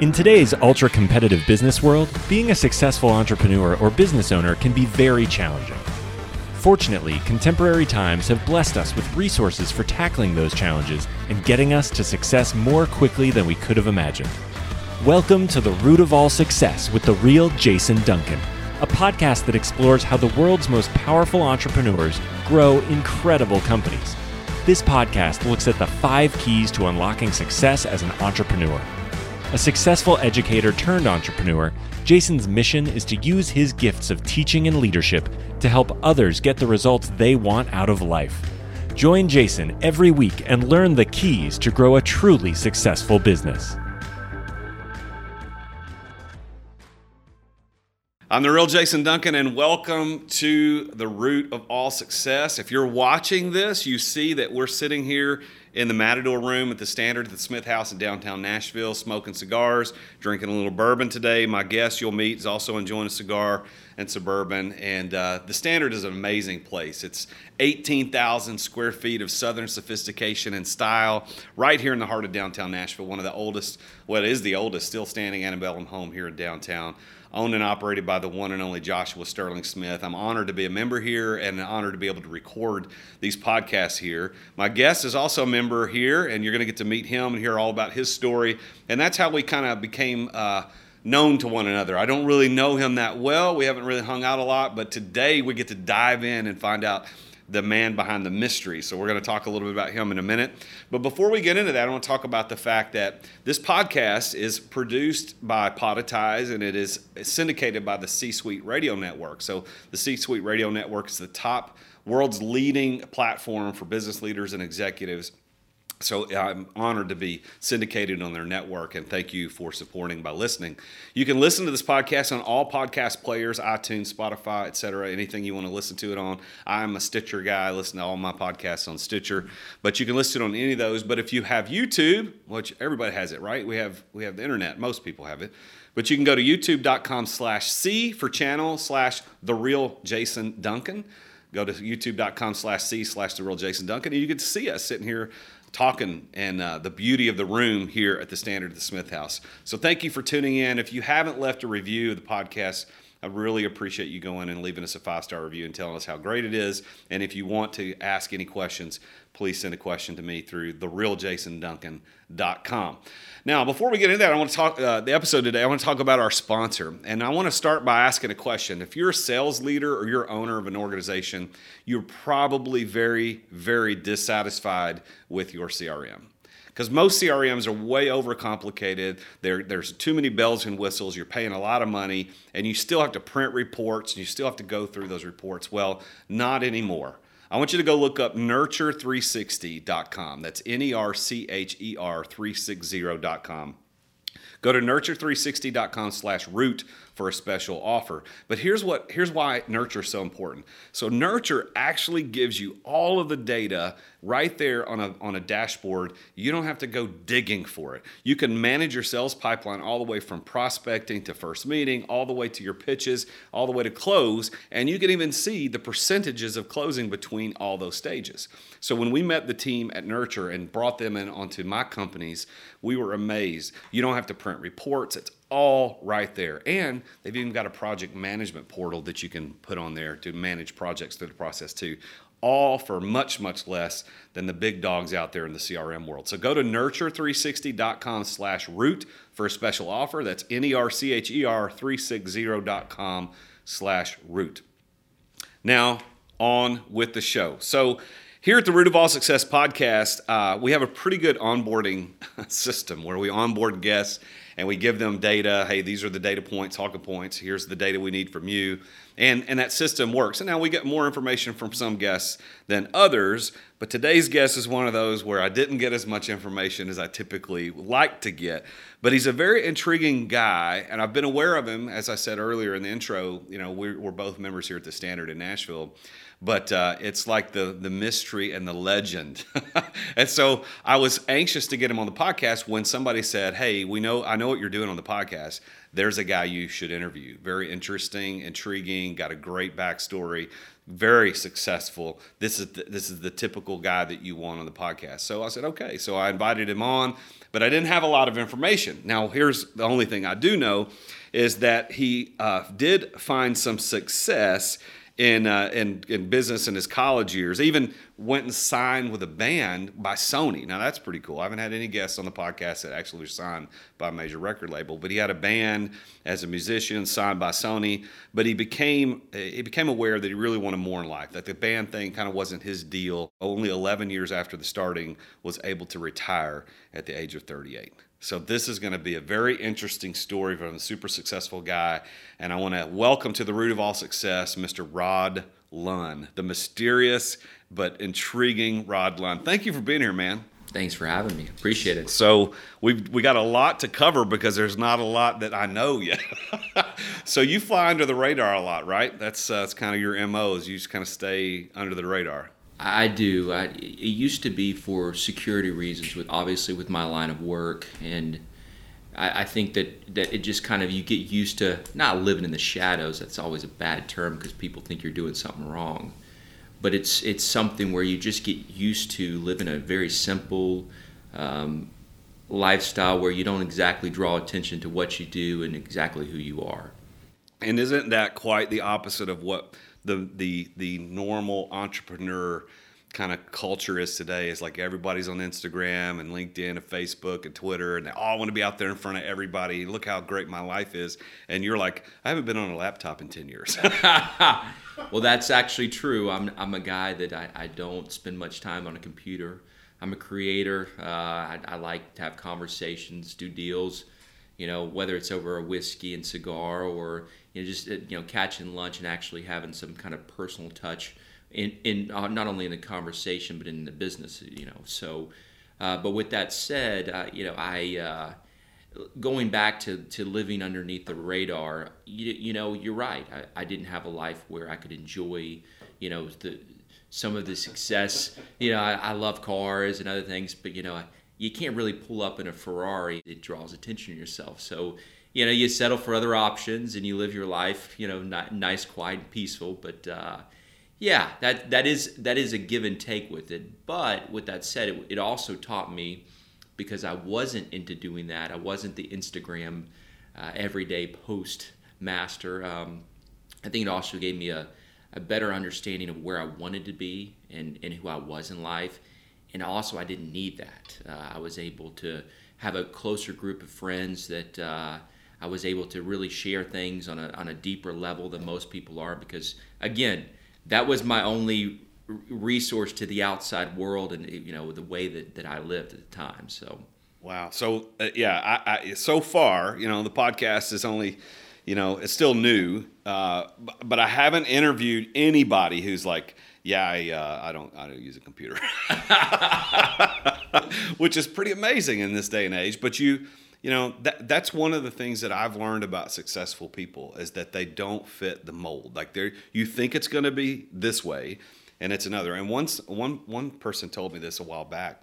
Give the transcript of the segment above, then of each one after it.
In today's ultra competitive business world, being a successful entrepreneur or business owner can be very challenging. Fortunately, contemporary times have blessed us with resources for tackling those challenges and getting us to success more quickly than we could have imagined. Welcome to The Root of All Success with the real Jason Duncan, a podcast that explores how the world's most powerful entrepreneurs grow incredible companies. This podcast looks at the five keys to unlocking success as an entrepreneur. A successful educator turned entrepreneur, Jason's mission is to use his gifts of teaching and leadership to help others get the results they want out of life. Join Jason every week and learn the keys to grow a truly successful business. I'm the real Jason Duncan, and welcome to the root of all success. If you're watching this, you see that we're sitting here in the Matador room at the Standard at the Smith House in downtown Nashville, smoking cigars, drinking a little bourbon today. My guest you'll meet is also enjoying a cigar and suburban. And uh, the Standard is an amazing place. It's 18,000 square feet of Southern sophistication and style, right here in the heart of downtown Nashville. One of the oldest, well, it is the oldest, still standing antebellum home here in downtown owned and operated by the one and only Joshua Sterling Smith. I'm honored to be a member here and honored to be able to record these podcasts here. My guest is also a member here, and you're going to get to meet him and hear all about his story. And that's how we kind of became. Uh, known to one another. I don't really know him that well. We haven't really hung out a lot, but today we get to dive in and find out the man behind the mystery. So we're going to talk a little bit about him in a minute. But before we get into that, I want to talk about the fact that this podcast is produced by Podetize and it is syndicated by the C Suite Radio Network. So the C Suite Radio Network is the top world's leading platform for business leaders and executives so I'm honored to be syndicated on their network, and thank you for supporting by listening. You can listen to this podcast on all podcast players, iTunes, Spotify, etc. Anything you want to listen to it on. I'm a Stitcher guy. I listen to all my podcasts on Stitcher, but you can listen on any of those. But if you have YouTube, which everybody has it, right? We have we have the internet. Most people have it. But you can go to youtube.com slash C for channel slash the real Jason Duncan. Go to youtube.com slash C slash the real Jason Duncan, and you can see us sitting here talking and uh, the beauty of the room here at the Standard of the Smith House. So thank you for tuning in. If you haven't left a review of the podcast, I really appreciate you going and leaving us a five star review and telling us how great it is. And if you want to ask any questions, please send a question to me through therealjasonduncan.com. Now, before we get into that, I want to talk uh, the episode today. I want to talk about our sponsor, and I want to start by asking a question. If you're a sales leader or you're owner of an organization, you're probably very, very dissatisfied with your CRM because most CRMs are way overcomplicated. There, there's too many bells and whistles. You're paying a lot of money, and you still have to print reports, and you still have to go through those reports. Well, not anymore. I want you to go look up nurture360.com. That's N E R C H E R 360.com. Go to nurture360.com slash root for a special offer. But here's what here's why Nurture is so important. So Nurture actually gives you all of the data right there on a, on a dashboard. You don't have to go digging for it. You can manage your sales pipeline all the way from prospecting to first meeting, all the way to your pitches, all the way to close, and you can even see the percentages of closing between all those stages. So when we met the team at Nurture and brought them in onto my companies, we were amazed. You don't have to print reports. It's all right there. And they've even got a project management portal that you can put on there to manage projects through the process too all for much, much less than the big dogs out there in the CRM world. So go to nurture360.com slash root for a special offer. That's N-E-R-C-H-E-R 360.com slash root. Now, on with the show. So here at the Root of All Success podcast, uh, we have a pretty good onboarding system where we onboard guests and we give them data. Hey, these are the data points, talking points. Here's the data we need from you. And, and that system works. And now we get more information from some guests than others. But today's guest is one of those where I didn't get as much information as I typically like to get. But he's a very intriguing guy. And I've been aware of him, as I said earlier in the intro. You know, we're, we're both members here at the Standard in Nashville but uh, it's like the the mystery and the legend. and so I was anxious to get him on the podcast when somebody said, "Hey, we know I know what you're doing on the podcast. there's a guy you should interview. Very interesting, intriguing, got a great backstory, very successful. This is the, this is the typical guy that you want on the podcast. So I said, okay. So I invited him on, but I didn't have a lot of information. Now here's the only thing I do know is that he uh, did find some success in, uh, in in business in his college years. Even went and signed with a band by Sony. Now that's pretty cool. I haven't had any guests on the podcast that actually were signed by a major record label, but he had a band as a musician signed by Sony. But he became he became aware that he really wanted more in life. That the band thing kind of wasn't his deal. Only 11 years after the starting, was able to retire at the age of 38. So this is going to be a very interesting story from a super successful guy, and I want to welcome to the root of all success, Mr. Rod Lunn, the mysterious but intriguing Rod Lunn. Thank you for being here, man. Thanks for having me. Appreciate it. So we we got a lot to cover because there's not a lot that I know yet. so you fly under the radar a lot, right? That's uh, that's kind of your mo. Is you just kind of stay under the radar. I do. I, it used to be for security reasons, with obviously with my line of work, and I, I, think that that it just kind of you get used to not living in the shadows. That's always a bad term because people think you're doing something wrong, but it's it's something where you just get used to living a very simple um, lifestyle where you don't exactly draw attention to what you do and exactly who you are. And isn't that quite the opposite of what the the the normal entrepreneur kind of culture is today is like everybody's on Instagram and LinkedIn and Facebook and Twitter and they all want to be out there in front of everybody. Look how great my life is. And you're like, I haven't been on a laptop in 10 years. well, that's actually true. I'm, I'm a guy that I, I don't spend much time on a computer. I'm a creator. Uh, I, I like to have conversations, do deals, you know, whether it's over a whiskey and cigar or you know, just uh, you know, catching lunch and actually having some kind of personal touch in in uh, not only in the conversation but in the business. You know, so. Uh, but with that said, uh, you know, I uh, going back to, to living underneath the radar. You, you know, you're right. I, I didn't have a life where I could enjoy, you know, the some of the success. You know, I, I love cars and other things, but you know, I, you can't really pull up in a Ferrari. It draws attention to yourself. So you know you settle for other options and you live your life you know nice quiet and peaceful but uh, yeah that that is that is a give and take with it. But with that said it, it also taught me because i wasn't into doing that i wasn't the instagram uh, everyday post master um, i think it also gave me a, a better understanding of where i wanted to be and, and who i was in life. And also i didn't need that. Uh, i was able to have a closer group of friends that uh, I was able to really share things on a, on a deeper level than most people are because, again, that was my only resource to the outside world and you know the way that, that I lived at the time. So wow. So uh, yeah, I, I, so far you know the podcast is only you know it's still new, uh, but I haven't interviewed anybody who's like. Yeah, I, uh, I don't I don't use a computer, which is pretty amazing in this day and age. But you you know that that's one of the things that I've learned about successful people is that they don't fit the mold. Like they you think it's going to be this way, and it's another. And once one one person told me this a while back.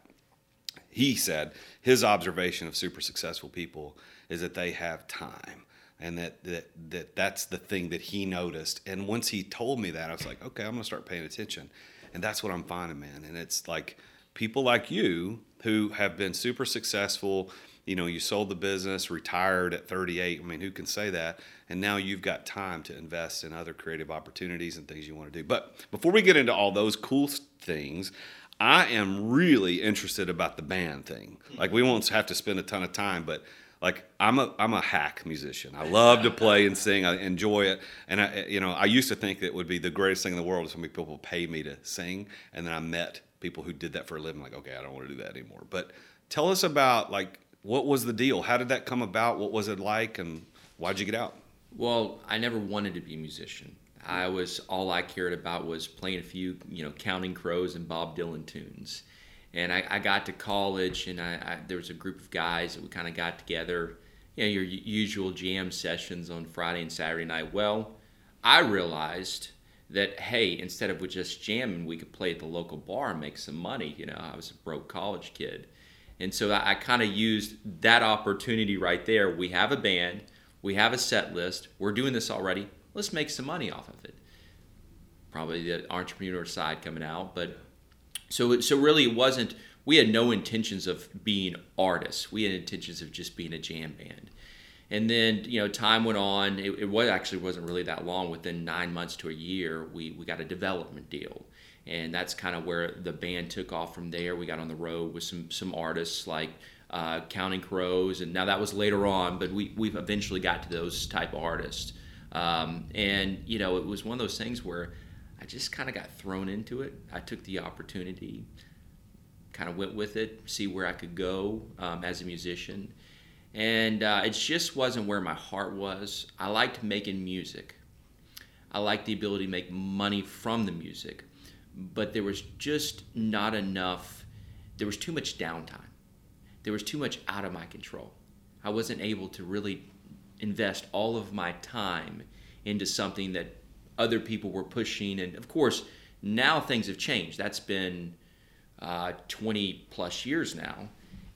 He said his observation of super successful people is that they have time and that, that that that's the thing that he noticed and once he told me that i was like okay i'm going to start paying attention and that's what i'm finding man and it's like people like you who have been super successful you know, you sold the business, retired at 38. I mean, who can say that? And now you've got time to invest in other creative opportunities and things you want to do. But before we get into all those cool things, I am really interested about the band thing. Like we won't have to spend a ton of time, but like I'm a I'm a hack musician. I love to play and sing. I enjoy it. And I you know, I used to think that it would be the greatest thing in the world so many people pay me to sing. And then I met people who did that for a living, like, okay, I don't want to do that anymore. But tell us about like what was the deal? How did that come about? What was it like, and why'd you get out? Well, I never wanted to be a musician. I was all I cared about was playing a few, you know, Counting Crows and Bob Dylan tunes. And I, I got to college, and I, I, there was a group of guys that we kind of got together. You know, your usual jam sessions on Friday and Saturday night. Well, I realized that hey, instead of just jamming, we could play at the local bar and make some money. You know, I was a broke college kid. And so I, I kind of used that opportunity right there. We have a band, We have a set list. We're doing this already. Let's make some money off of it. Probably the entrepreneur side coming out, but so so really it wasn't. We had no intentions of being artists. We had intentions of just being a jam band. And then you know time went on. It, it was actually wasn't really that long. Within nine months to a year, we we got a development deal and that's kind of where the band took off from there. We got on the road with some some artists like uh, Counting Crows, and now that was later on, but we we eventually got to those type of artists. Um, and you know, it was one of those things where I just kind of got thrown into it. I took the opportunity, kind of went with it, see where I could go um, as a musician. And uh, it just wasn't where my heart was. I liked making music. I liked the ability to make money from the music but there was just not enough. There was too much downtime. There was too much out of my control. I wasn't able to really invest all of my time into something that other people were pushing. And of course, now things have changed. That's been uh, 20 plus years now.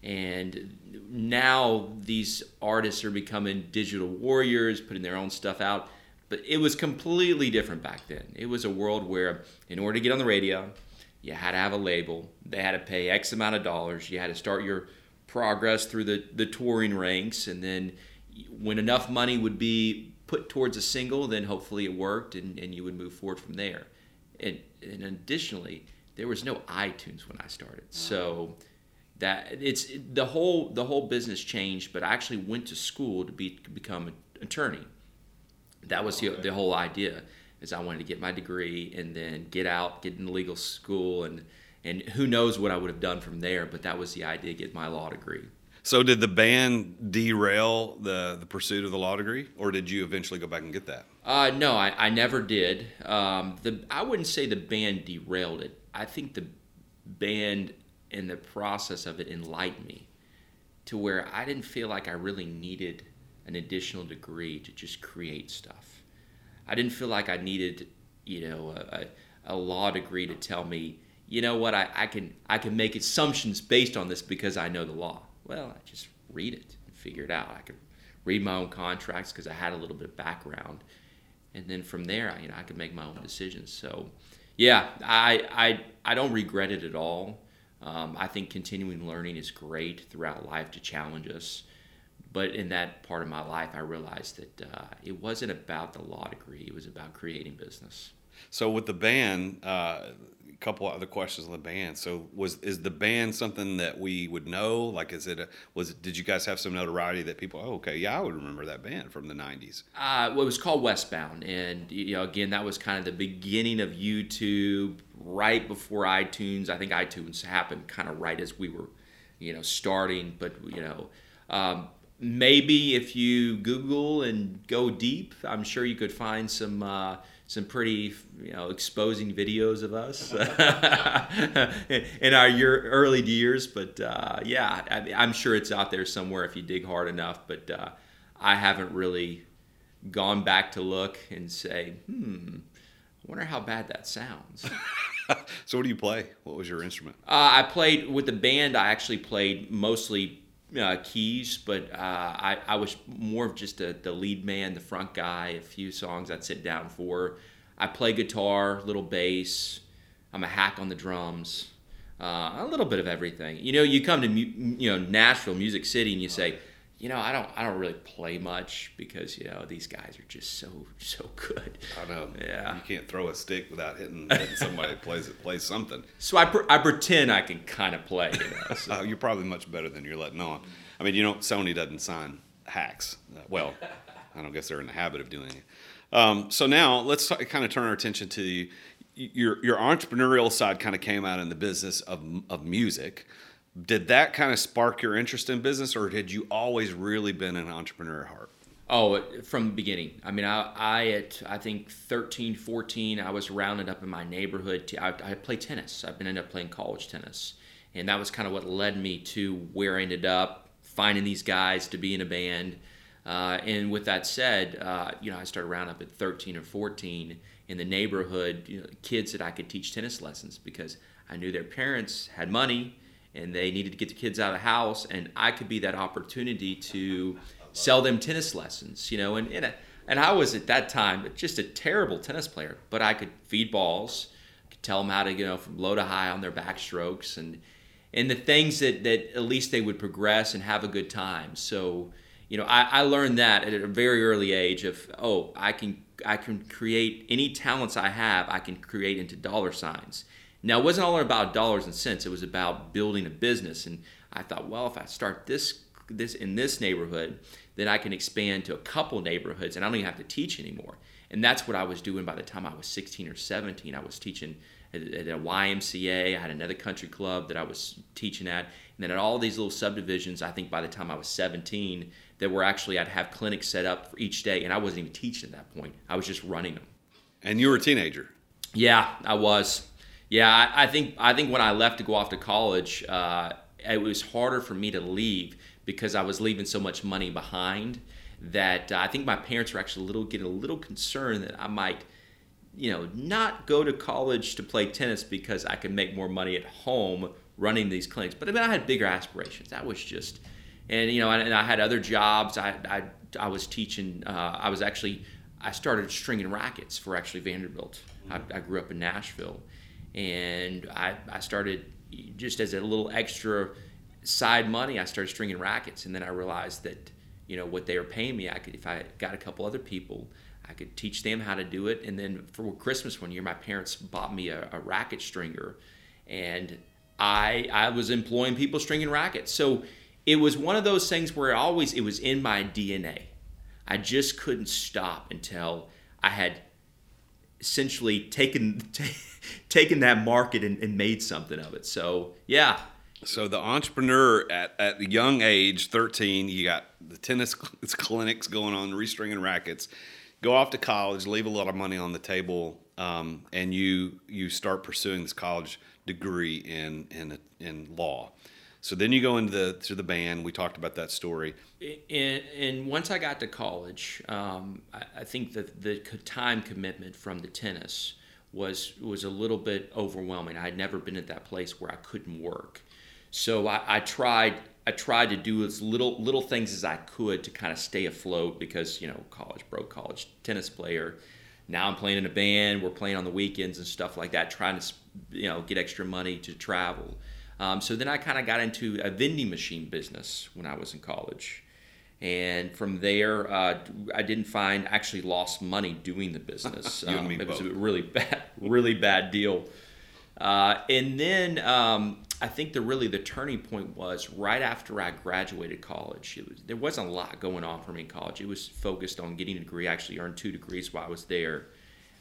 And now these artists are becoming digital warriors, putting their own stuff out. But it was completely different back then. It was a world where, in order to get on the radio, you had to have a label. They had to pay X amount of dollars. You had to start your progress through the, the touring ranks. And then when enough money would be put towards a single, then hopefully it worked and, and you would move forward from there. And, and additionally, there was no iTunes when I started. So that it's the whole the whole business changed, but I actually went to school to be to become an attorney that was the, the whole idea is I wanted to get my degree and then get out, get into legal school, and and who knows what I would have done from there. But that was the idea: get my law degree. So did the band derail the the pursuit of the law degree, or did you eventually go back and get that? Uh, no, I, I never did. Um, the I wouldn't say the band derailed it. I think the band in the process of it enlightened me to where I didn't feel like I really needed an additional degree to just create stuff. I didn't feel like I needed, you know, a, a law degree to tell me, you know what, I, I can I can make assumptions based on this because I know the law. Well, I just read it and figure it out. I could read my own contracts because I had a little bit of background, and then from there, I, you know, I could make my own decisions. So, yeah, I I I don't regret it at all. Um, I think continuing learning is great throughout life to challenge us. But in that part of my life, I realized that uh, it wasn't about the law degree; it was about creating business. So with the band, uh, a couple other questions on the band. So was is the band something that we would know? Like, is it a, was it, did you guys have some notoriety that people? Oh, okay, yeah, I would remember that band from the '90s. Uh, well, it was called Westbound, and you know, again, that was kind of the beginning of YouTube, right before iTunes. I think iTunes happened kind of right as we were, you know, starting. But you know. Um, maybe if you Google and go deep, I'm sure you could find some uh, some pretty you know exposing videos of us in our year, early years. But uh, yeah, I, am sure it's out there somewhere if you dig hard enough. But uh, I haven't really gone back to look and say, hmm. I wonder how bad that sounds. so, what do you play? What was your instrument? Uh, I played with the band. I actually played mostly uh, keys, but uh, I, I was more of just a, the lead man, the front guy. A few songs I'd sit down for. I play guitar, little bass. I'm a hack on the drums. Uh, a little bit of everything. You know, you come to you know Nashville, Music City, and you say, you know, I don't I don't really play much because you know these guys are just so so good. I know. Yeah. You can't throw a stick without hitting, hitting somebody plays it plays something. So I, I pretend I can kind of play. You know. So. Uh, you're probably much better than you're letting on. I mean, you know, Sony doesn't sign hacks. Uh, well, I don't guess they're in the habit of doing it. Um, so now let's t- kind of turn our attention to your your entrepreneurial side. Kind of came out in the business of of music did that kind of spark your interest in business or had you always really been an entrepreneur at heart? Oh from the beginning. I mean i, I at i think 13 14 i was rounded up in my neighborhood to, I, I played tennis. I've been ended up playing college tennis. And that was kind of what led me to where i ended up finding these guys to be in a band. Uh, and with that said uh, you know i started round up at 13 or 14 in the neighborhood you know, kids that i could teach tennis lessons because i knew their parents had money and they needed to get the kids out of the house and i could be that opportunity to sell them tennis lessons, you know, and and, and I was at that time just a terrible tennis player, but I could feed balls, could tell them how to you know from low to high on their backstrokes and and the things that that at least they would progress and have a good time. So you know, I, I learned that at a very early age of oh I can I can create any talents I have I can create into dollar signs. Now it wasn't all about dollars and cents. It was about building a business and I thought, well, if I start this this in this neighborhood, then I can expand to a couple neighborhoods, and I don't even have to teach anymore. And that's what I was doing by the time I was 16 or 17. I was teaching at, at a YMCA. I had another country club that I was teaching at, and then at all these little subdivisions. I think by the time I was 17, that were actually I'd have clinics set up for each day, and I wasn't even teaching at that point. I was just running them. And you were a teenager. Yeah, I was. Yeah, I, I think I think when I left to go off to college. Uh, it was harder for me to leave because I was leaving so much money behind that uh, I think my parents were actually a little getting a little concerned that I might, you know, not go to college to play tennis because I could make more money at home running these clinics. But I mean, I had bigger aspirations. That was just, and you know, and, and I had other jobs. I I, I was teaching. Uh, I was actually I started stringing rackets for actually Vanderbilt. I, I grew up in Nashville, and I I started just as a little extra side money, I started stringing rackets, and then I realized that you know what they were paying me, I could if I got a couple other people, I could teach them how to do it. And then for Christmas one year, my parents bought me a, a racket stringer, and I I was employing people stringing rackets. So it was one of those things where always it was in my DNA. I just couldn't stop until I had essentially taken t- taken that market and, and, made something of it. So yeah. So the entrepreneur at, at the young age, 13, you got the tennis clinics going on, restringing rackets, go off to college, leave a lot of money on the table, um, and you you start pursuing this college degree in in in law. So then you go into the to the band. We talked about that story. And, and once I got to college, um, I, I, think that the time commitment from the tennis was was a little bit overwhelming. I had never been at that place where I couldn't work, so I, I tried. I tried to do as little little things as I could to kind of stay afloat because you know college broke college tennis player. Now I'm playing in a band. We're playing on the weekends and stuff like that, trying to you know get extra money to travel. Um, so then I kind of got into a vending machine business when I was in college. And from there, uh, I didn't find actually lost money doing the business. um, it was a really bad, really bad deal. Uh, and then um, I think the really the turning point was right after I graduated college. Was, there wasn't a lot going on for me in college. It was focused on getting a degree. I actually earned two degrees while I was there.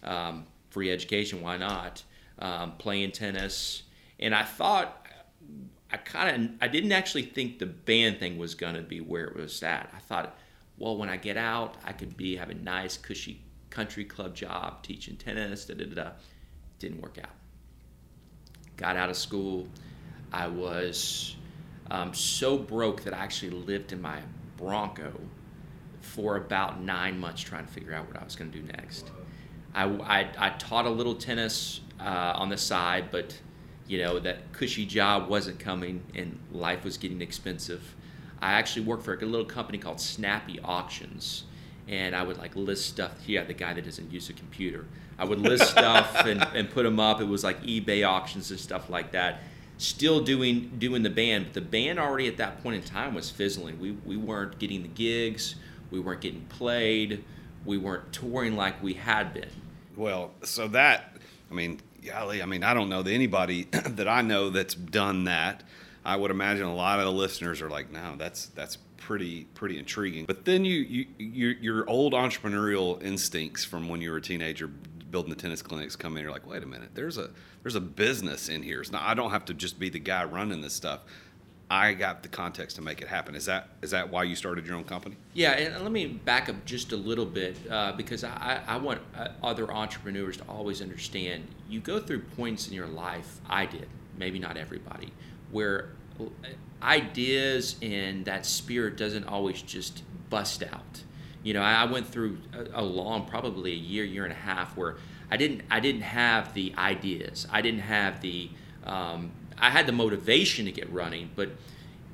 Um, free education, why not? Um, playing tennis, and I thought I kind of I didn't actually think the band thing was gonna be where it was at. I thought, well, when I get out, I could be have a nice, cushy country club job teaching tennis. Da da da. Didn't work out. Got out of school. I was um, so broke that I actually lived in my Bronco for about nine months trying to figure out what I was going to do next. I, I, I, taught a little tennis uh, on the side, but you know that cushy job wasn't coming and life was getting expensive. I actually worked for a little company called snappy auctions and i would like list stuff. Yeah the guy that doesn't use a computer. I would list stuff and, and put them up. It was like ebay auctions and stuff like that. Still doing doing the band but the band already at that point in time was fizzling. We, we weren't getting the gigs. We weren't getting played. We weren't touring like we had been. Well so that i mean golly, I mean, I don't know that anybody that I know that's done that. I would imagine a lot of the listeners are like, no, that's that's pretty pretty intriguing. But then you you your, your old entrepreneurial instincts from when you were a teenager building the tennis clinics come in. You're like, wait a minute, there's a there's a business in here. It's not, I don't have to just be the guy running this stuff. I got the context to make it happen. Is that is that why you started your own company? Yeah, and let me back up just a little bit uh, because I, I want uh, other entrepreneurs to always understand. You go through points in your life. I did, maybe not everybody, where uh, ideas and that spirit doesn't always just bust out. You know, I went through a, a long, probably a year, year and a half, where I didn't I didn't have the ideas. I didn't have the um, I had the motivation to get running, but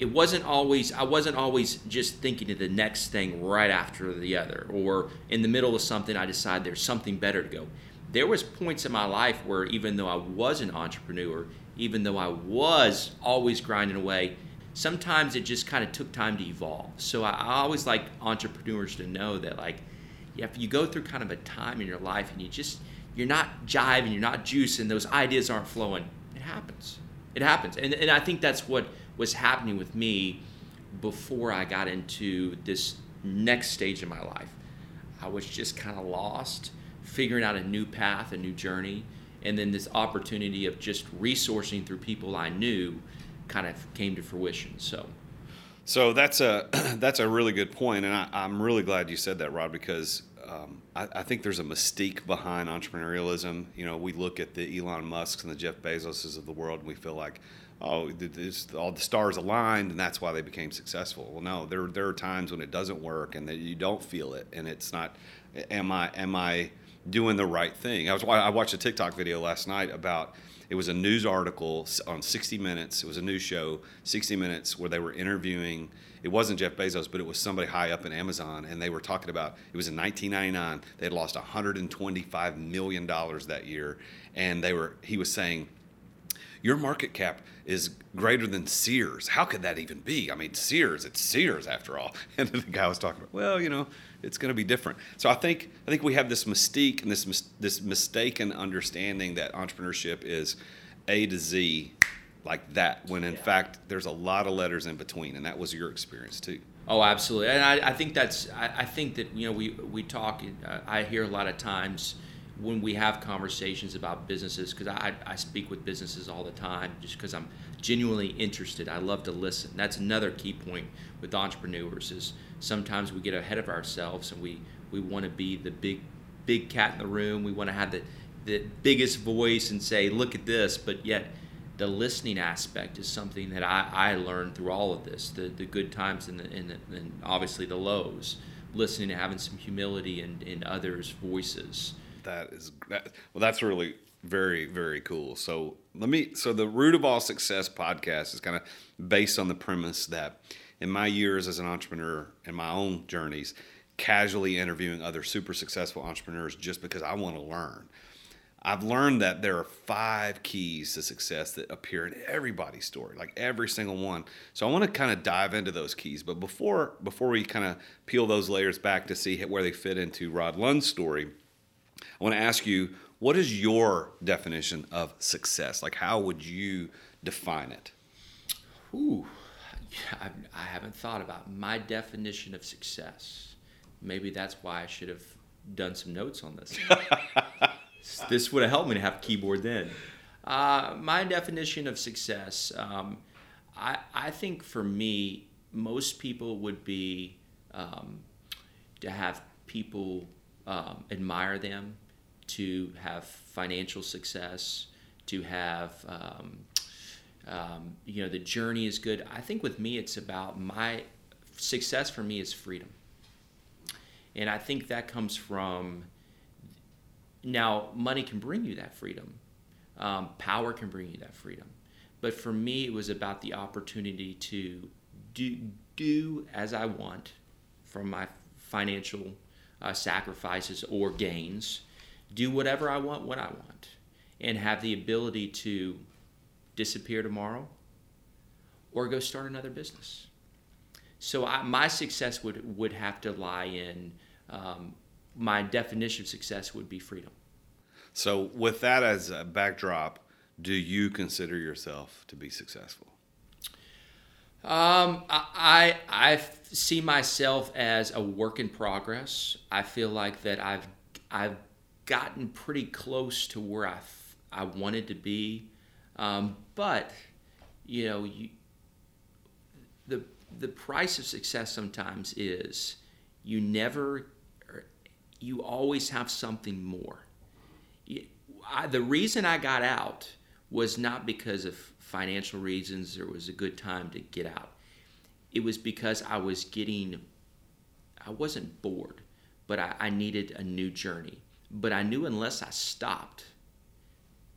it wasn't always I wasn't always just thinking of the next thing right after the other or in the middle of something I decide there's something better to go. There was points in my life where even though I was an entrepreneur, even though I was always grinding away, sometimes it just kind of took time to evolve. So I, I always like entrepreneurs to know that like if you go through kind of a time in your life and you just you're not jiving, you're not juicing, those ideas aren't flowing, it happens. It happens. And and I think that's what was happening with me before I got into this next stage of my life. I was just kind of lost, figuring out a new path, a new journey, and then this opportunity of just resourcing through people I knew kind of came to fruition. So so that's a that's a really good point, and I, am really glad you said that, Rod, because um, I, I, think there's a mystique behind entrepreneurialism. You know, we look at the Elon Musk's and the Jeff Bezoses of the world, and we feel like, oh, this, all the stars aligned, and that's why they became successful. Well, no, there there are times when it doesn't work, and that you don't feel it, and it's not. Am I am I doing the right thing? I was I watched a TikTok video last night about. It was a news article on 60 Minutes. It was a news show, 60 Minutes, where they were interviewing it wasn't Jeff Bezos, but it was somebody high up in Amazon, and they were talking about it was in 1999. They had lost 125 million dollars that year, and they were he was saying, your market cap is greater than Sears. How could that even be? I mean, Sears, it's Sears after all. And the guy was talking about, well, you know, it's going to be different. So I think I think we have this mystique and this this mistaken understanding that entrepreneurship is A to Z like that when in yeah. fact there's a lot of letters in between and that was your experience too. Oh absolutely. And i, I think that's I, I, think that you know we we talk uh, i hear a lot of times when we have conversations about businesses because I, I speak with businesses all the time just because i'm genuinely interested. I love to listen. That's another key point with entrepreneurs is sometimes we get ahead of ourselves and we we want to be the big big cat in the room. We want to have the the biggest voice and say look at this but yet the listening aspect is something that I, I learned through all of this the, the good times and, the, and, the, and obviously the lows listening to having some humility in, in others voices. That is that, well that's really very very cool. So let me so the root of all success podcast is kind of based on the premise that in my years as an entrepreneur in my own journeys casually interviewing other super successful entrepreneurs just because i want to learn I've learned that there are five keys to success that appear in everybody's story, like every single one. So I want to kind of dive into those keys. But before before we kind of peel those layers back to see where they fit into Rod Lunn's story, I want to ask you, what is your definition of success? Like, how would you define it? Ooh, I, I haven't thought about my definition of success. Maybe that's why I should have done some notes on this. this would have helped me to have a keyboard then. Uh, my definition of success, um, I, I think for me, most people would be um, to have people um, admire them, to have financial success, to have, um, um, you know, the journey is good. I think with me, it's about my success for me is freedom. And I think that comes from now, money can bring you that freedom, um, power can bring you that freedom. But for me, it was about the opportunity to do, do as I want from my financial uh, sacrifices or gains, do whatever I want when I want, and have the ability to disappear tomorrow or go start another business. So I, my success would, would have to lie in um, my definition of success would be freedom. So, with that as a backdrop, do you consider yourself to be successful? Um, I, I, I see myself as a work in progress. I feel like that I've I've gotten pretty close to where I, I wanted to be, um, but you know you, the the price of success sometimes is you never you always have something more. I, the reason I got out was not because of financial reasons or was a good time to get out. It was because I was getting, I wasn't bored, but I, I needed a new journey. But I knew unless I stopped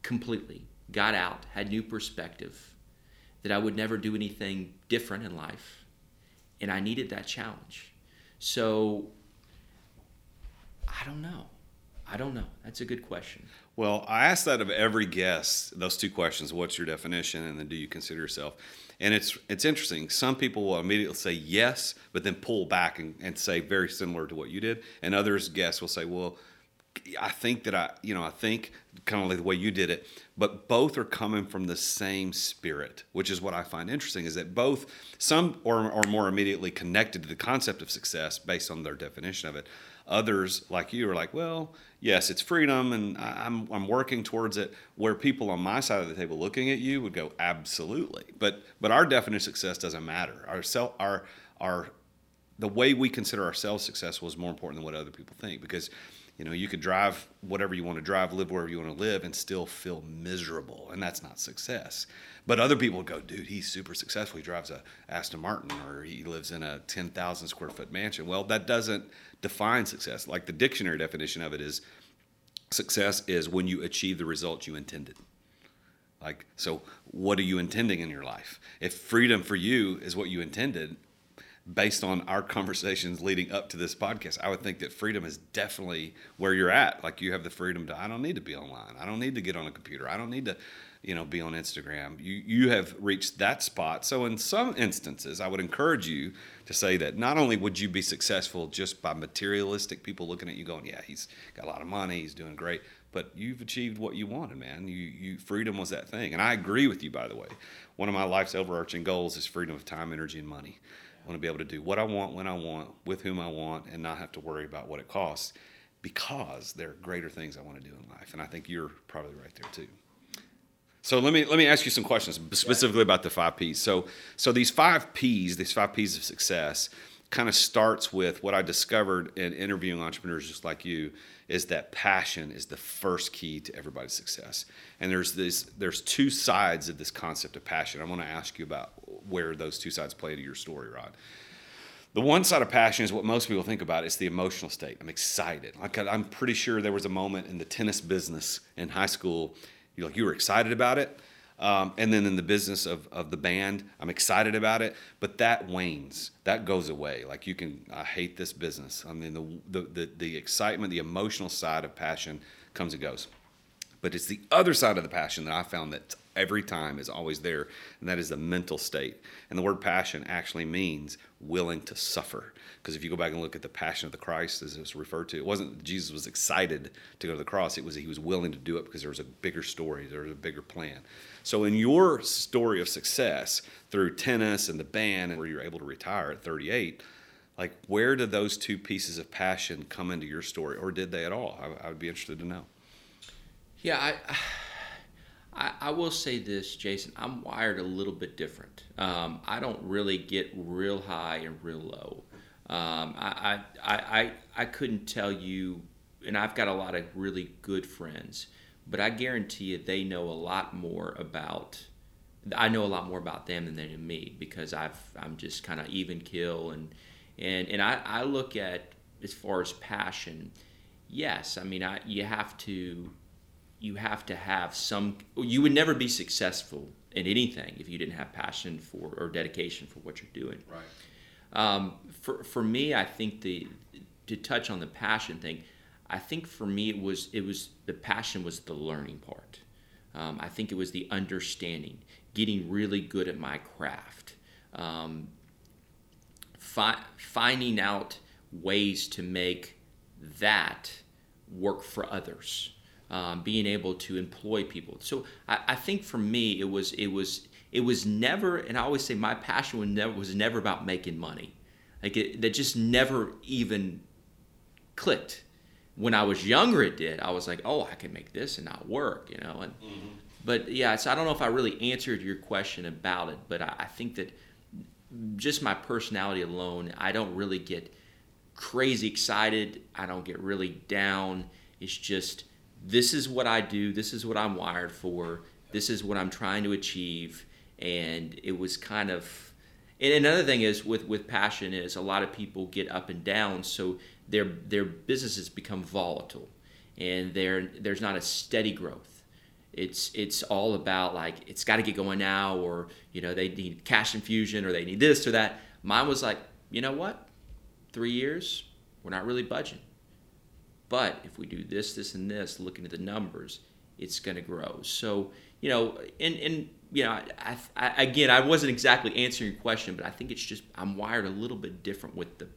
completely, got out, had new perspective, that I would never do anything different in life. And I needed that challenge. So I don't know. I don't know. That's a good question. Well, I ask that of every guest. Those two questions: What's your definition, and then do you consider yourself? And it's it's interesting. Some people will immediately say yes, but then pull back and, and say very similar to what you did. And others guests will say, well, I think that I, you know, I think kind of like the way you did it, but both are coming from the same spirit, which is what I find interesting is that both some are, are more immediately connected to the concept of success based on their definition of it. Others, like you, are like, well, yes, it's freedom, and I'm I'm working towards it. Where people on my side of the table looking at you would go, absolutely. But but our definition of success doesn't matter. Our self, our our the way we consider ourselves successful is more important than what other people think because you know you could drive whatever you want to drive live wherever you want to live and still feel miserable and that's not success but other people go dude he's super successful he drives a aston martin or he lives in a 10000 square foot mansion well that doesn't define success like the dictionary definition of it is success is when you achieve the result you intended like so what are you intending in your life if freedom for you is what you intended based on our conversations leading up to this podcast, I would think that freedom is definitely where you're at. Like you have the freedom to, I don't need to be online. I don't need to get on a computer. I don't need to, you know, be on Instagram. You you have reached that spot. So in some instances, I would encourage you to say that not only would you be successful just by materialistic people looking at you going, yeah, he's got a lot of money, he's doing great, but you've achieved what you wanted, man. You you freedom was that thing. And I agree with you by the way. One of my life's overarching goals is freedom of time, energy, and money. I want to be able to do what I want when I want, with whom I want, and not have to worry about what it costs because there are greater things I want to do in life. And I think you're probably right there too. So let me let me ask you some questions specifically about the five P's. So so these five P's, these five P's of success, kind of starts with what I discovered in interviewing entrepreneurs just like you is that passion is the first key to everybody's success. And there's this there's two sides of this concept of passion. I want to ask you about where those two sides play into your story, Rod. The one side of passion is what most people think about. It's the emotional state. I'm excited. Like I'm pretty sure there was a moment in the tennis business in high school, you like you were excited about it, um, and then in the business of, of the band, I'm excited about it, but that wanes. That goes away. Like you can, I hate this business. I mean, the, the, the, the excitement, the emotional side of passion comes and goes. But it's the other side of the passion that I found that every time is always there, and that is the mental state. And the word passion actually means willing to suffer. Because if you go back and look at the passion of the Christ, as it was referred to, it wasn't Jesus was excited to go to the cross. It was he was willing to do it because there was a bigger story, there was a bigger plan. So in your story of success through tennis and the band, and where you're able to retire at 38, like where did those two pieces of passion come into your story, or did they at all? I, I would be interested to know. Yeah, I I, I, will say this, Jason. I'm wired a little bit different. Um, I don't really get real high and real low. Um, I, I, I, I couldn't tell you, and I've got a lot of really good friends, but I guarantee you they know a lot more about. I know a lot more about them than they do me because I've I'm just kind of even kill and and and I, I look at as far as passion. Yes, I mean I you have to you have to have some you would never be successful in anything if you didn't have passion for or dedication for what you're doing. Right. Um, for, for me i think the to touch on the passion thing i think for me it was it was the passion was the learning part. Um, i think it was the understanding getting really good at my craft. Um, fi- finding out ways to make that work for others um, being able to employ people. So I, I, think for me, it was it was it was never, and I always say my passion was never was never about making money. Like it, that just never even clicked. When I was younger, it did. I was like, oh, I can make this and not work, you know. And mm-hmm. but yeah, so I don't know if I really answered your question about it, but I, I think that just my personality alone, I don't really get crazy excited. I don't get really down. It's just this is what I do, this is what I'm wired for, this is what I'm trying to achieve. And it was kind of and another thing is with with passion is a lot of people get up and down, so their their businesses become volatile, and there there's not a steady growth. it's it's all about like it's got to get going now or you know they need cash infusion or they need this or that mine was like you know what three years we're not really budging but if we do this this and this looking at the numbers it's going to grow so you know and and you know I, I, again i wasn't exactly answering your question but i think it's just i'm wired a little bit different with the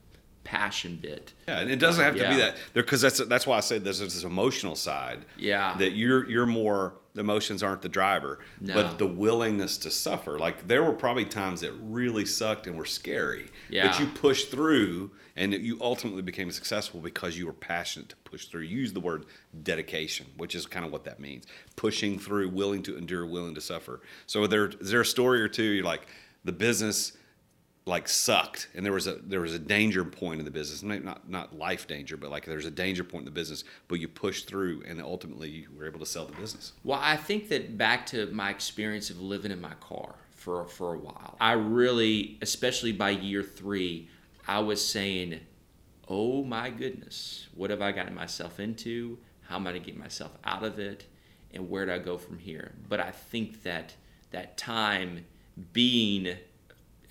passion bit. Yeah, and it doesn't have to yeah. be that because that's that's why I say there's this emotional side. Yeah. that you're you're more emotions aren't the driver, No. but the willingness to suffer. Like there were probably times that really sucked and were scary, Yeah. but you pushed through and you ultimately became successful because you were passionate to push through. You use the word dedication, which is kind of what that means: pushing through, willing to endure, willing to suffer. So there is there a story or two you're like the business like sucked and there was a there was a danger point in the business not not life danger but like there's a danger point in the business but you push through and ultimately you were able to sell the business Well, I think that back to my experience of living in my car for for a while, I really, especially by year three, I was saying, "Oh my goodness, what have I gotten myself into? How am I going to get myself out of it? And where do I go from here?" But I think that that time being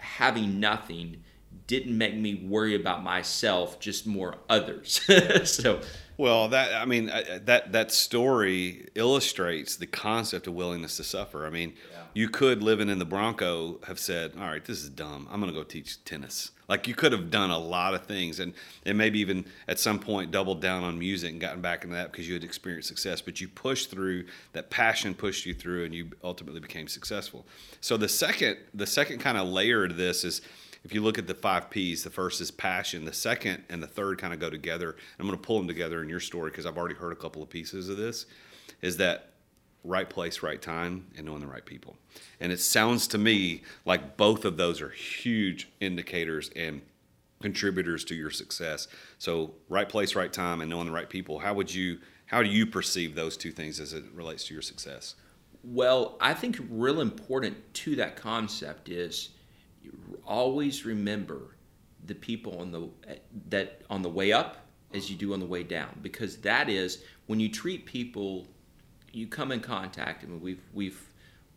having nothing didn't make me worry about myself, just more others. so well that i mean uh, uh, that that story illustrates the concept of willingness to suffer. I mean you could living in the bronco have said all right this is dumb. I'm going to go teach tennis like you could have done a lot of things and and maybe even at some point doubled down on music and gotten back into that because you had experienced success but you pushed through that passion pushed you through and you ultimately became successful so the second the second kind of layer to this is if you look at the five P's, the first is passion, the second and the third kind of go together. I'm going to pull them together in your story because I've already heard a couple of pieces of this. Is that right place, right time, and knowing the right people? And it sounds to me like both of those are huge indicators and contributors to your success. So, right place, right time, and knowing the right people. How would you? How do you perceive those two things as it relates to your success? Well, I think real important to that concept is always remember the people on the that on the way up as you do on the way down because that is when you treat people you come in contact I mean we've we've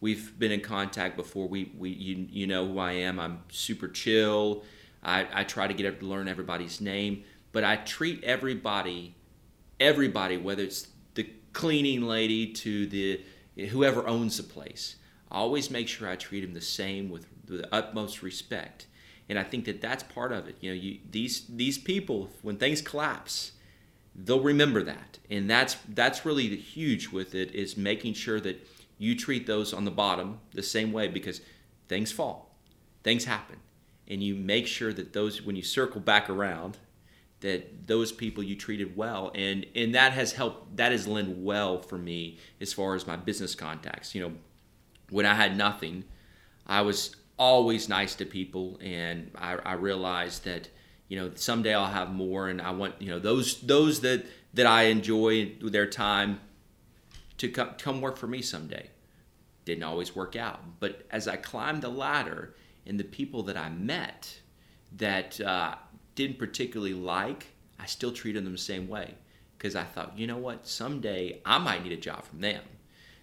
we've been in contact before we, we you, you know who I am I'm super chill I, I try to get to learn everybody's name but I treat everybody everybody, whether it's the cleaning lady to the whoever owns the place, I always make sure I treat them the same with the utmost respect. And I think that that's part of it. You know, you, these these people, when things collapse, they'll remember that, and that's that's really the huge with it is making sure that you treat those on the bottom the same way because things fall, things happen, and you make sure that those when you circle back around that those people you treated well. And and that has helped that has lent well for me as far as my business contacts. You know when i had nothing i was always nice to people and i, I realized that you know someday i'll have more and i want you know those those that that i enjoy their time to come, come work for me someday didn't always work out but as i climbed the ladder and the people that i met that uh, didn't particularly like, I still treated them the same way because I thought, you know what, someday I might need a job from them.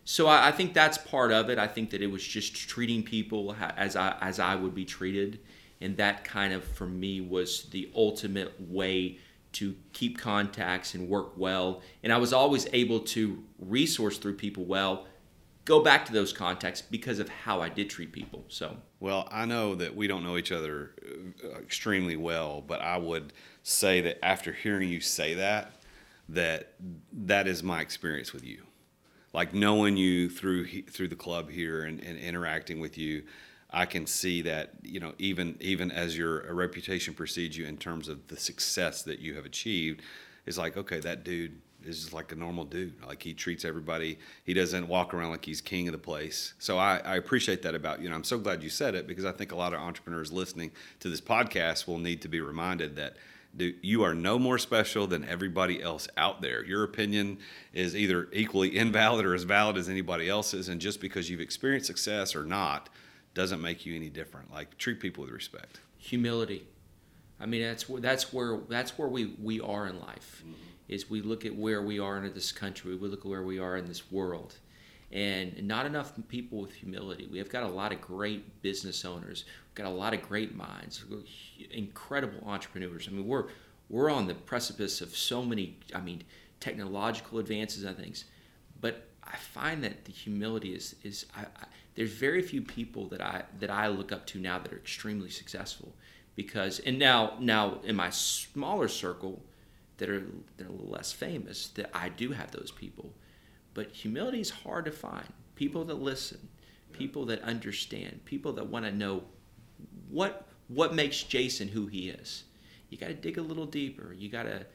So I, I think that's part of it. I think that it was just treating people as I as I would be treated, and that kind of for me was the ultimate way to keep contacts and work well. And I was always able to resource through people well, go back to those contacts because of how I did treat people. So Well, I know that we don't know each other uh, extremely well, but I would say that after hearing you say that, that that is my experience with you. Like knowing you through through the club here and, and interacting with you, I can see that you know even even as your uh, reputation precedes you in terms of the success that you have achieved, it's like okay, that dude is just like a normal dude. Like he treats everybody. He doesn't walk around like he's king of the place. So I, I appreciate that about you. And I'm so glad you said it because I think a lot of entrepreneurs listening to this podcast will need to be reminded that dude, you are no more special than everybody else out there. Your opinion is either equally invalid or as valid as anybody else's. And just because you've experienced success or not doesn't make you any different. Like treat people with respect. humility. I mean, that's where that's where that's where we we are in life. Mm-hmm. Is we look at where we are in this country, we look at where we are in this world, and not enough people with humility. We have got a lot of great business owners. We've got a lot of great minds, incredible entrepreneurs. I mean, we're we're on the precipice of so many. I mean, technological advances and things, but I find that the humility is is I, I, there's very few people that I that I look up to now that are extremely successful. Because and now now in my smaller circle that are that are a little less famous that I do have those people. But humility is hard to find. People that listen people that understand people that want to know what what makes Jason who he is. You got to dig a little deeper. You got to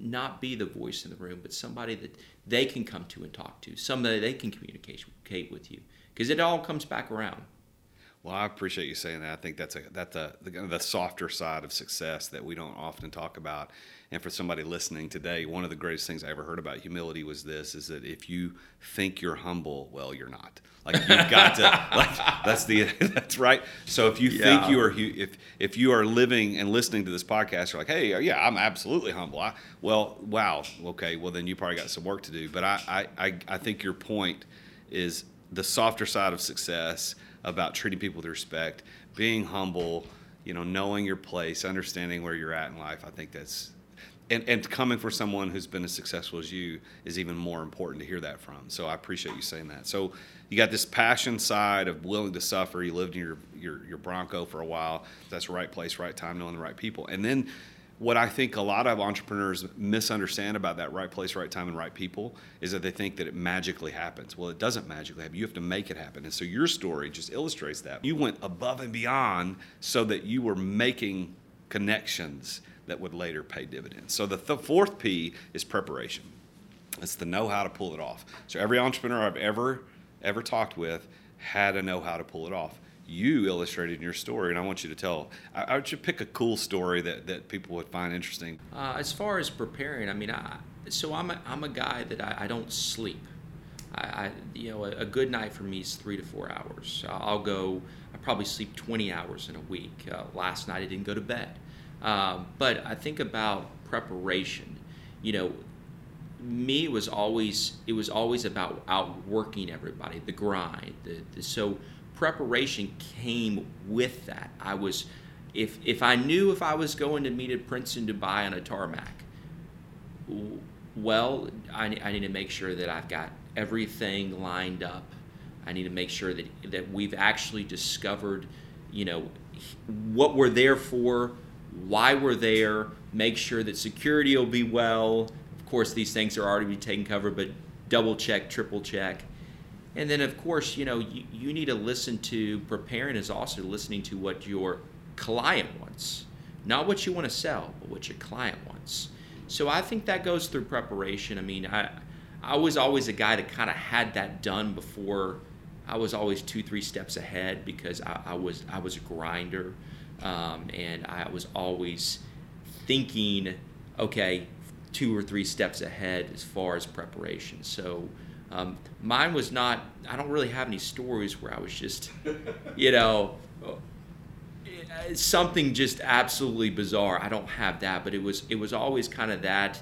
not be the voice in the room but somebody that they can come to and talk to somebody they can communicate with you because it all comes back around well, I appreciate you saying that. I think that's a that's a the, the softer side of success that we don't often talk about. And for somebody listening today, one of the greatest things I ever heard about humility was this: is that if you think you're humble, well, you're not. Like you've got to like that's the that's right. So if you yeah. think you are if if you are living and listening to this podcast, you're like, hey, yeah, I'm absolutely humble. I, well, wow, okay, well then you probably got some work to do. But I I I think your point is the softer side of success about treating people with respect, being humble, you know, knowing your place, understanding where you're at in life. I think that's and, and coming for someone who's been as successful as you is even more important to hear that from. So I appreciate you saying that. So you got this passion side of willing to suffer. You lived in your your, your Bronco for a while. That's right place, right time, knowing the right people. And then what I think a lot of entrepreneurs misunderstand about that right place, right time, and right people is that they think that it magically happens. Well, it doesn't magically happen. You have to make it happen. And so your story just illustrates that. You went above and beyond so that you were making connections that would later pay dividends. So the th- fourth P is preparation. It's the know how to pull it off. So every entrepreneur I've ever ever talked with had to know how to pull it off you illustrated in your story, and I want you to tell. I, I would you pick a cool story that, that people would find interesting. Uh, as far as preparing, I mean, I, so I'm a, I'm a guy that I, I don't sleep. I, I, you know a, a, good night for me is three to four hours. I'll go. I probably sleep 20 hours in a week. Uh, last night I didn't go to bed, um, but I think about preparation. You know, me was always it was always about outworking everybody, the grind. The, the so preparation came with that. I was, if if I knew if I was going to meet at prince in Dubai on a tarmac, well, I, I need to make sure that I've got everything lined up. I need to make sure that that we've actually discovered, you know, what we're there for, why we're there. Make sure that security will be well. Of course, these things are already taken cover, but double check, triple check and then, of course, you know, you, you need to listen to preparing is also listening to what your client wants, not what you want to sell, but what your client wants. So I think that goes through preparation. I mean, I I was always a guy that kind of had that done before. I was always two, three steps ahead because I, I was I was a grinder, um, and I was always thinking, okay, two or three steps ahead as far as preparation. So um, mine was not. I don't really have any stories where I was just, you know, something just absolutely bizarre. I don't have that, but it was it was always kind of that.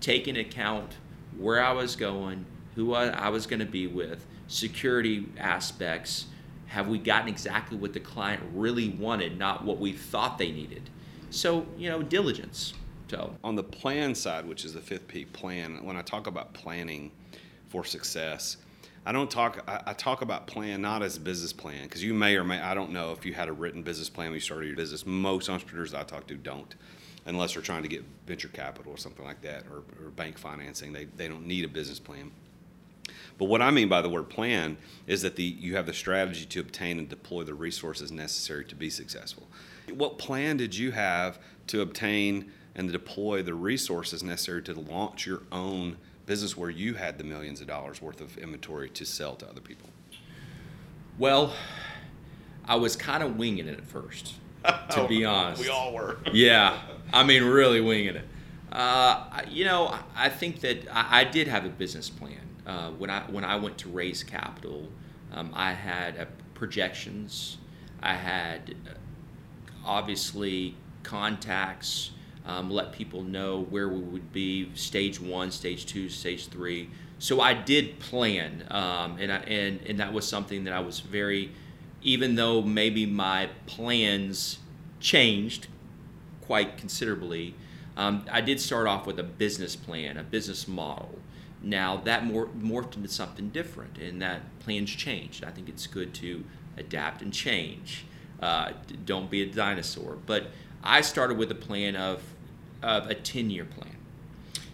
Taking account where I was going, who I, I was going to be with, security aspects. Have we gotten exactly what the client really wanted, not what we thought they needed? So you know, diligence. So on the plan side, which is the fifth P plan, when I talk about planning for success. I don't talk. I, talk about plan not as a business plan because you may or may. I don't know if you had a written business plan when you started your business. Most entrepreneurs I talk to don't, unless they're trying to get venture capital or something like that, or, or bank financing. They they don't need a business plan. But what I mean by the word plan is that the you have the strategy to obtain and deploy the resources necessary to be successful. What plan did you have to obtain and deploy the resources necessary to launch your own business where you had the millions of dollars worth of inventory to sell to other people? Well, I was kind of winging it at first, to be honest. We all were. yeah, I mean, really winging it. Uh, you know, I think that I, I did have a business plan. Uh, when I when I went to raise capital, um, I had uh, projections. I had uh, obviously contacts um, let people know where we would be stage one, stage two, stage three. so I did plan, um, and I, and and that was something that I was very, even though maybe my plans changed quite considerably. Um, I did start off with a business plan, a business model. Now that more, morphed into something different, and that plans changed. I think it's good to adapt and change. Uh, don't be a dinosaur. But I started with a plan of, of a 10 year plan.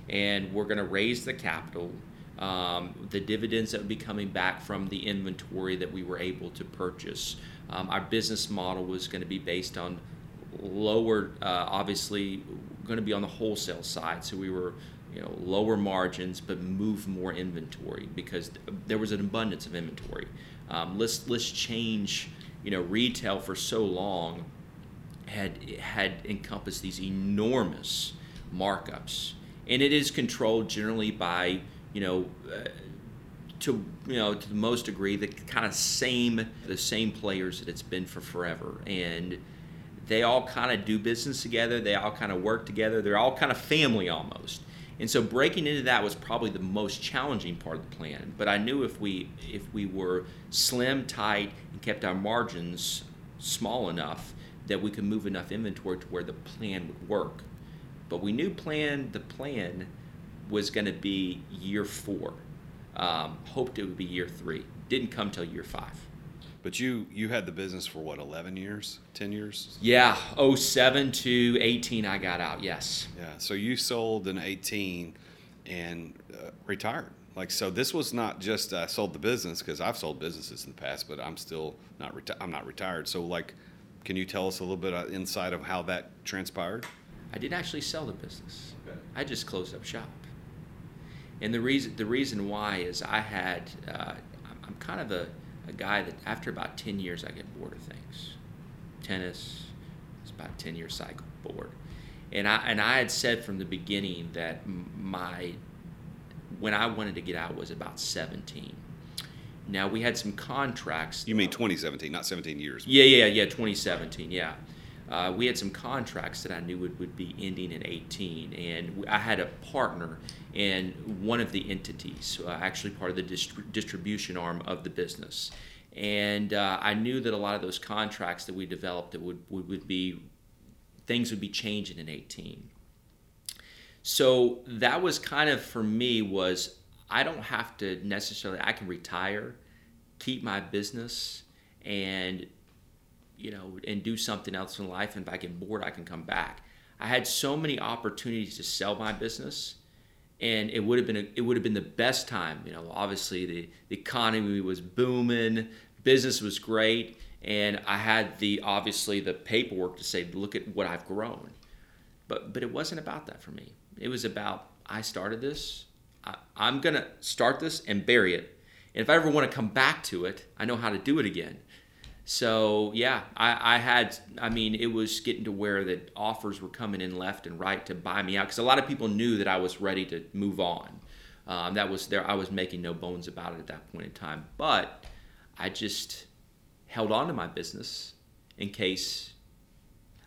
And we're going to raise the capital, um, the dividends that would be coming back from the inventory that we were able to purchase. Um, our business model was going to be based on lower, uh, obviously, going to be on the wholesale side. So we were you know lower margins but move more inventory because there was an abundance of inventory um, let's let's change you know retail for so long had had encompassed these enormous markups. And it is controlled generally by you know uh, to you know to the most degree the kind of same the same players that it's been for forever. And they all kind of do business together. They all kind of work together. They're all kind of family almost. And so breaking into that was probably the most challenging part of the plan. But I knew if we if we were slim, tight, and kept our margins small enough that we could move enough inventory to where the plan would work. But we knew plan the plan was going to be year four. Um, hoped it would be year three. Didn't come till year five. But you you had the business for what, 11 years, 10 years? Yeah, 07 to 18 I got out. Yes. Yeah. So you sold in 18 and uh, retired. Like so, this was not just I uh, sold the business because I've sold businesses in the past, but I'm still not reti- I'm not retired. So like, can you tell us a little bit uh, inside of how that transpired? I didn't actually sell the business. Okay. I just closed up shop. And the reason the reason why is I had uh, I'm kind of a a guy that after about 10 years I get bored of things. Tennis, it's about a 10 year cycle, bored. And I, and I had said from the beginning that my, when I wanted to get out was about 17. Now we had some contracts. You mean 2017, not 17 years? Yeah, yeah, yeah, 2017, yeah. Uh, we had some contracts that I knew would, would be ending in 18, and I had a partner in one of the entities, uh, actually part of the dist- distribution arm of the business. And uh, I knew that a lot of those contracts that we developed that would, would, would be things would be changing in 18. So that was kind of for me was I don't have to necessarily I can retire, keep my business, and you know, and do something else in life. And if I get bored, I can come back. I had so many opportunities to sell my business, and it would have been a, it would have been the best time. You know, obviously the, the economy was booming, business was great, and I had the obviously the paperwork to say, look at what I've grown. But but it wasn't about that for me. It was about I started this. I, I'm gonna start this and bury it. And if I ever want to come back to it, I know how to do it again. So yeah, I, I, had. I mean, it was getting to where that offers were coming in left and right to buy me out because a lot of people knew that I was ready to move on. Um, that was there. I was making no bones about it at that point in time. But I just held on to my business in case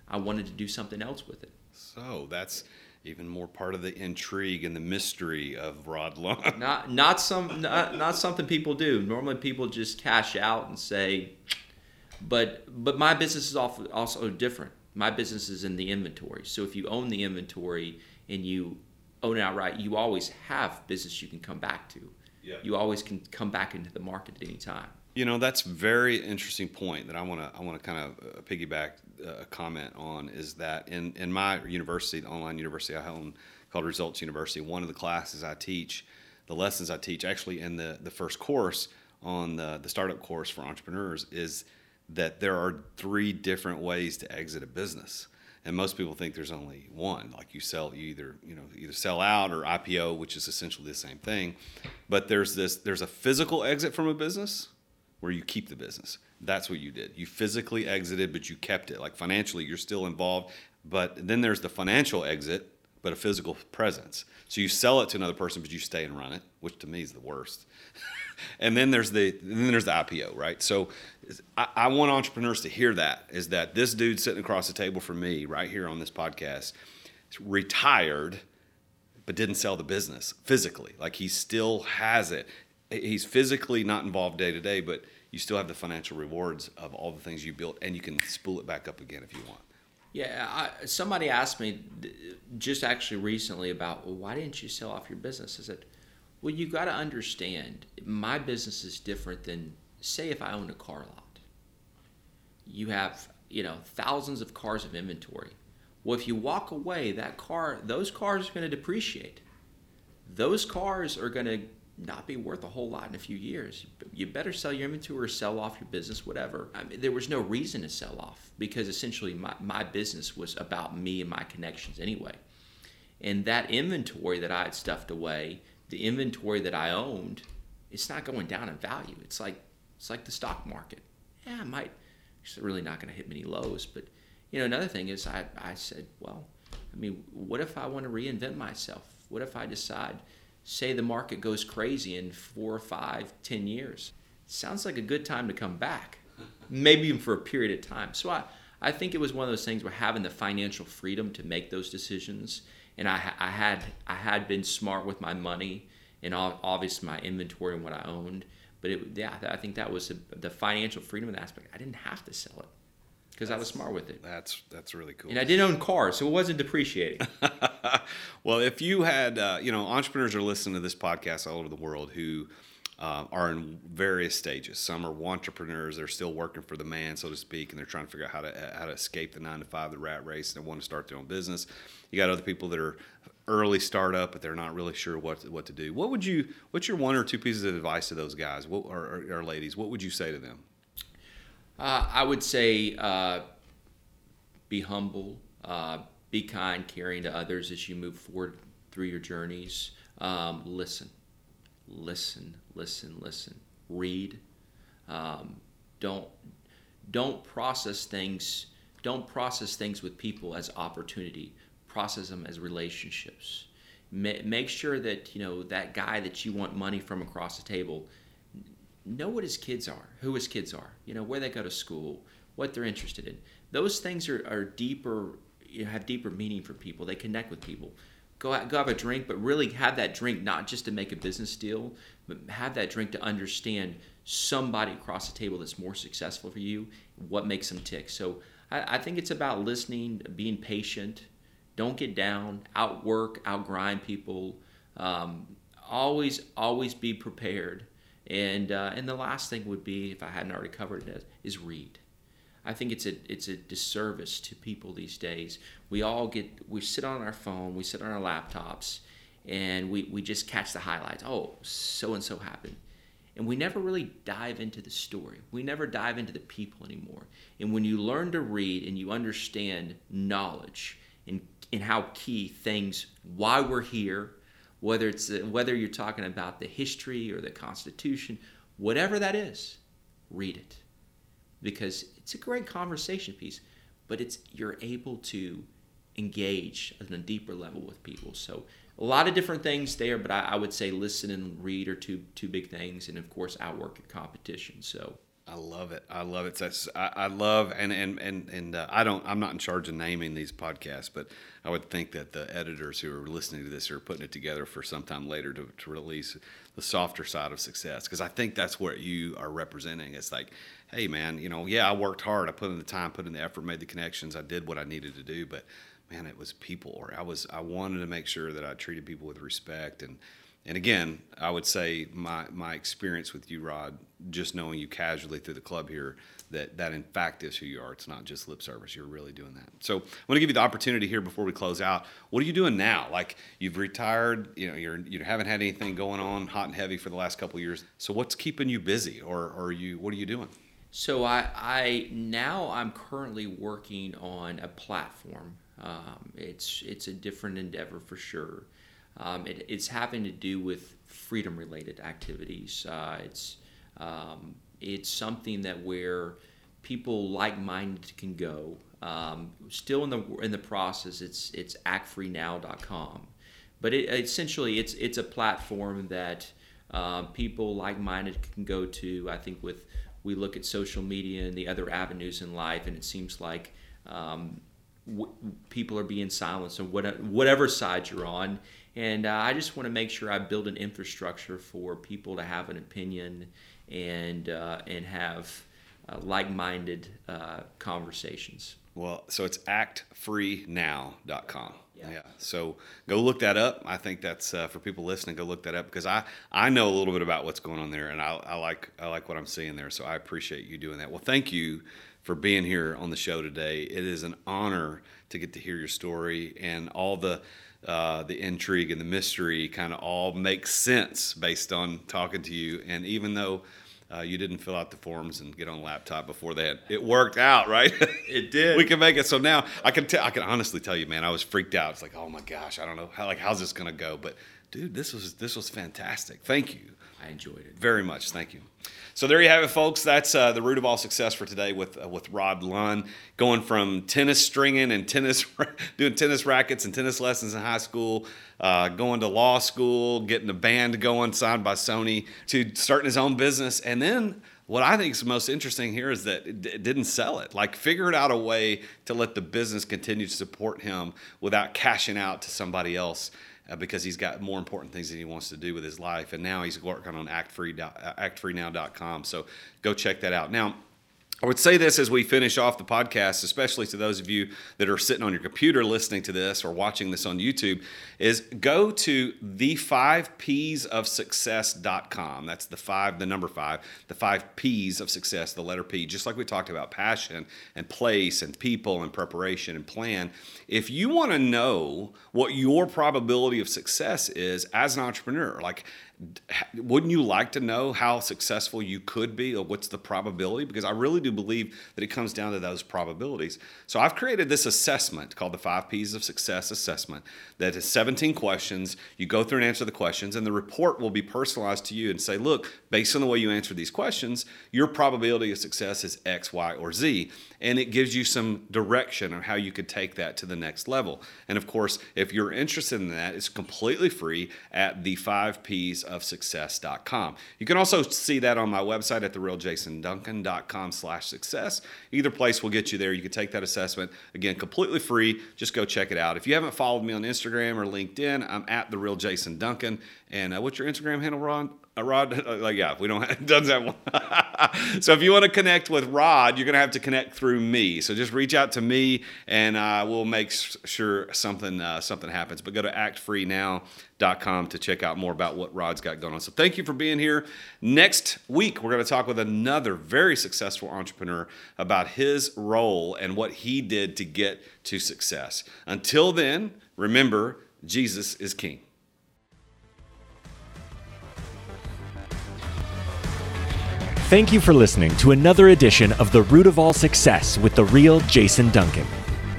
I wanted to do something else with it. So that's even more part of the intrigue and the mystery of Rod Lunn. Not not some not, not something people do. Normally people just cash out and say but but my business is also different. My business is in the inventory. So if you own the inventory and you own it outright, you always have business you can come back to. Yeah. You always can come back into the market at any time. You know, that's very interesting point that I want to I want to kind of uh, piggyback uh, a comment on is that in in my university, the online university I own called Results University, one of the classes I teach, the lessons I teach actually in the the first course on the the startup course for entrepreneurs is that there are three different ways to exit a business. And most people think there's only one like you sell you either you know either sell out or ipo which is essentially the same thing. But there's this there's a physical exit from a business where you keep the business that's what you did you physically exited but you kept it like financially you're still involved but then there's the financial exit but a physical presence so you sell it to another person but you stay and run it which to me is the worst and then there's the then there's the IPO, right? So I, I, want entrepreneurs to hear that is that this dude sitting across the table from me right here on this podcast, retired, but didn't sell the business physically. Like he still has it. He's physically not involved day to day, but you still have the financial rewards of all the things you built, and you can spool it back up again if you want. Yeah, I, somebody asked me just actually recently about well, why didn't you sell off your business? I said, well, you got to understand, my business is different than say if I owned a car lot. You have you know thousands of cars of inventory. Well, if you walk away, that car, those cars are going to depreciate. Those cars are going to not be worth a whole lot in a few years. You better sell your inventory or sell off your business, whatever. I mean, there was no reason to sell off because essentially my, my business was about me and my connections anyway. And that inventory that I had stuffed away, the inventory that I owned, it's not going down in value. It's like it's like the stock market. Yeah, it might. It's really not going to hit many lows, but you know, another thing is I, I said, well, I mean, what if I want to reinvent myself? What if I decide, say the market goes crazy in four, five, ten years? Sounds like a good time to come back, maybe even for a period of time. So I, I think it was one of those things where having the financial freedom to make those decisions, and I, I had I had been smart with my money and obviously my inventory and what I owned. But it, yeah, I think that was the financial freedom aspect. I didn't have to sell it because I was smart with it. That's that's really cool. And I didn't own cars, so it wasn't depreciating. well, if you had, uh, you know, entrepreneurs are listening to this podcast all over the world who uh, are in various stages. Some are entrepreneurs; they're still working for the man, so to speak, and they're trying to figure out how to how to escape the nine to five, the rat race, and they want to start their own business. You got other people that are early startup, but they're not really sure what what to do. What would you? What's your one or two pieces of advice to those guys what, or, or, or ladies? What would you say to them? Uh, I would say uh, be humble, uh, be kind, caring to others as you move forward through your journeys. Um, listen, listen, listen, listen. Read. Um, don't don't process things. Don't process things with people as opportunity. Process them as relationships. Ma- make sure that you know that guy that you want money from across the table know what his kids are, who his kids are, you know, where they go to school, what they're interested in. Those things are, are deeper, you know, have deeper meaning for people. They connect with people. Go out, go have a drink, but really have that drink not just to make a business deal, but have that drink to understand somebody across the table that's more successful for you, what makes them tick. So I, I think it's about listening, being patient. Don't get down, outwork, outgrind people. Um, always, always be prepared and uh, and the last thing would be, if I hadn't already covered it, is read. I think it's a it's a disservice to people these days. We all get we sit on our phone, we sit on our laptops, and we, we just catch the highlights. Oh, so and so happened. And we never really dive into the story. We never dive into the people anymore. And when you learn to read and you understand knowledge and, and how key things, why we're here, whether it's whether you're talking about the history or the Constitution, whatever that is, read it because it's a great conversation piece. But it's you're able to engage on a deeper level with people. So a lot of different things there, but I, I would say listen and read are two two big things, and of course outwork your competition. So I love it. I love it. That's, I, I love and and and and uh, I don't. I'm not in charge of naming these podcasts, but I would think that the editors who are listening to this are putting it together for sometime later to, to release the softer side of success because I think that's what you are representing. It's like, hey man, you know, yeah, I worked hard. I put in the time, put in the effort, made the connections. I did what I needed to do, but man, it was people. Or I was I wanted to make sure that I treated people with respect and and again, I would say my my experience with you, Rod, just knowing you casually through the club here, that that in fact is who you are. It's not just lip service. You're really doing that. So I want to give you the opportunity here before we close out. What are you doing now? Like you've retired, you know, you're you haven't had anything going on hot and heavy for the last couple years. So what's keeping you busy, or, or are you what are you doing? So I I now I'm currently working on a platform. Um, it's it's a different endeavor for sure. Um, it, it's having to do with freedom related activities. Uh, it's um, it's something that where people like minded can go. Um, still in the in the process, it's it's actfreenow.com, but it, essentially it's it's a platform that uh, people like minded can go to. I think with we look at social media and the other avenues in life, and it seems like um, w- people are being silenced on what, whatever side you're on, And uh, I just want to make sure I build an infrastructure for people to have an opinion and uh, and have uh, like-minded uh, conversations. Well, so it's actfreenow.com. Yeah. yeah. So go look that up. I think that's uh, for people listening. Go look that up because I, I know a little bit about what's going on there, and I, I like I like what I'm seeing there. So I appreciate you doing that. Well, thank you for being here on the show today. It is an honor to get to hear your story and all the uh, the intrigue and the mystery kind of all makes sense based on talking to you. And even though uh, you didn't fill out the forms and get on a laptop before that. It worked out, right? It did. we can make it. So now I can tell. I can honestly tell you, man, I was freaked out. It's like, oh my gosh, I don't know how like how's this gonna go, but dude, this was this was fantastic. Thank you. I enjoyed it very much. Thank you. So there you have it, folks. That's uh, the root of all success for today with uh, with Rod Lunn, going from tennis stringing and tennis, doing tennis rackets and tennis lessons in high school, uh, going to law school, getting a band going signed by Sony, to starting his own business, and then what I think is most interesting here is that it didn't sell it. Like, figured out a way to let the business continue to support him without cashing out to somebody else uh, because he's got more important things that he wants to do with his life. And now he's working on actfree, actfreenow.com. So go check that out. Now, I would say this as we finish off the podcast, especially to those of you that are sitting on your computer listening to this or watching this on YouTube, is go to the five P's of success.com. That's the five, the number five, the five P's of success, the letter P, just like we talked about passion and place and people and preparation and plan. If you want to know what your probability of success is as an entrepreneur, like wouldn't you like to know how successful you could be or what's the probability? Because i really do believe that it comes down to those probabilities. So i've created this assessment called the five p's of success assessment that is 17 questions. You go through and answer the questions and the report will be personalized to you and say look based on the way you answer these questions your probability of success is x y or z. And it gives you some direction on how you could take that to the next level. And of course if you're interested in that it's completely free at the five p's of success.com. You can also see that on my website at therealjasonduncan.com slash success. Either place will get you there. You can take that assessment. Again, completely free. Just go check it out. If you haven't followed me on Instagram or LinkedIn, I'm at the real Jason Duncan. And uh, what's your Instagram handle, Ron? Uh, Rod, like yeah, we don't have, doesn't have one. so if you want to connect with Rod, you're gonna have to connect through me. So just reach out to me, and uh, we'll make sure something uh, something happens. But go to actfreenow.com to check out more about what Rod's got going on. So thank you for being here. Next week, we're gonna talk with another very successful entrepreneur about his role and what he did to get to success. Until then, remember Jesus is King. Thank you for listening to another edition of The Root of All Success with the real Jason Duncan.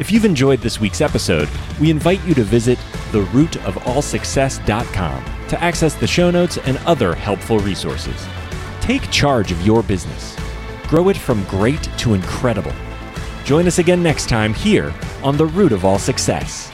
If you've enjoyed this week's episode, we invite you to visit therootofallsuccess.com to access the show notes and other helpful resources. Take charge of your business. Grow it from great to incredible. Join us again next time here on The Root of All Success.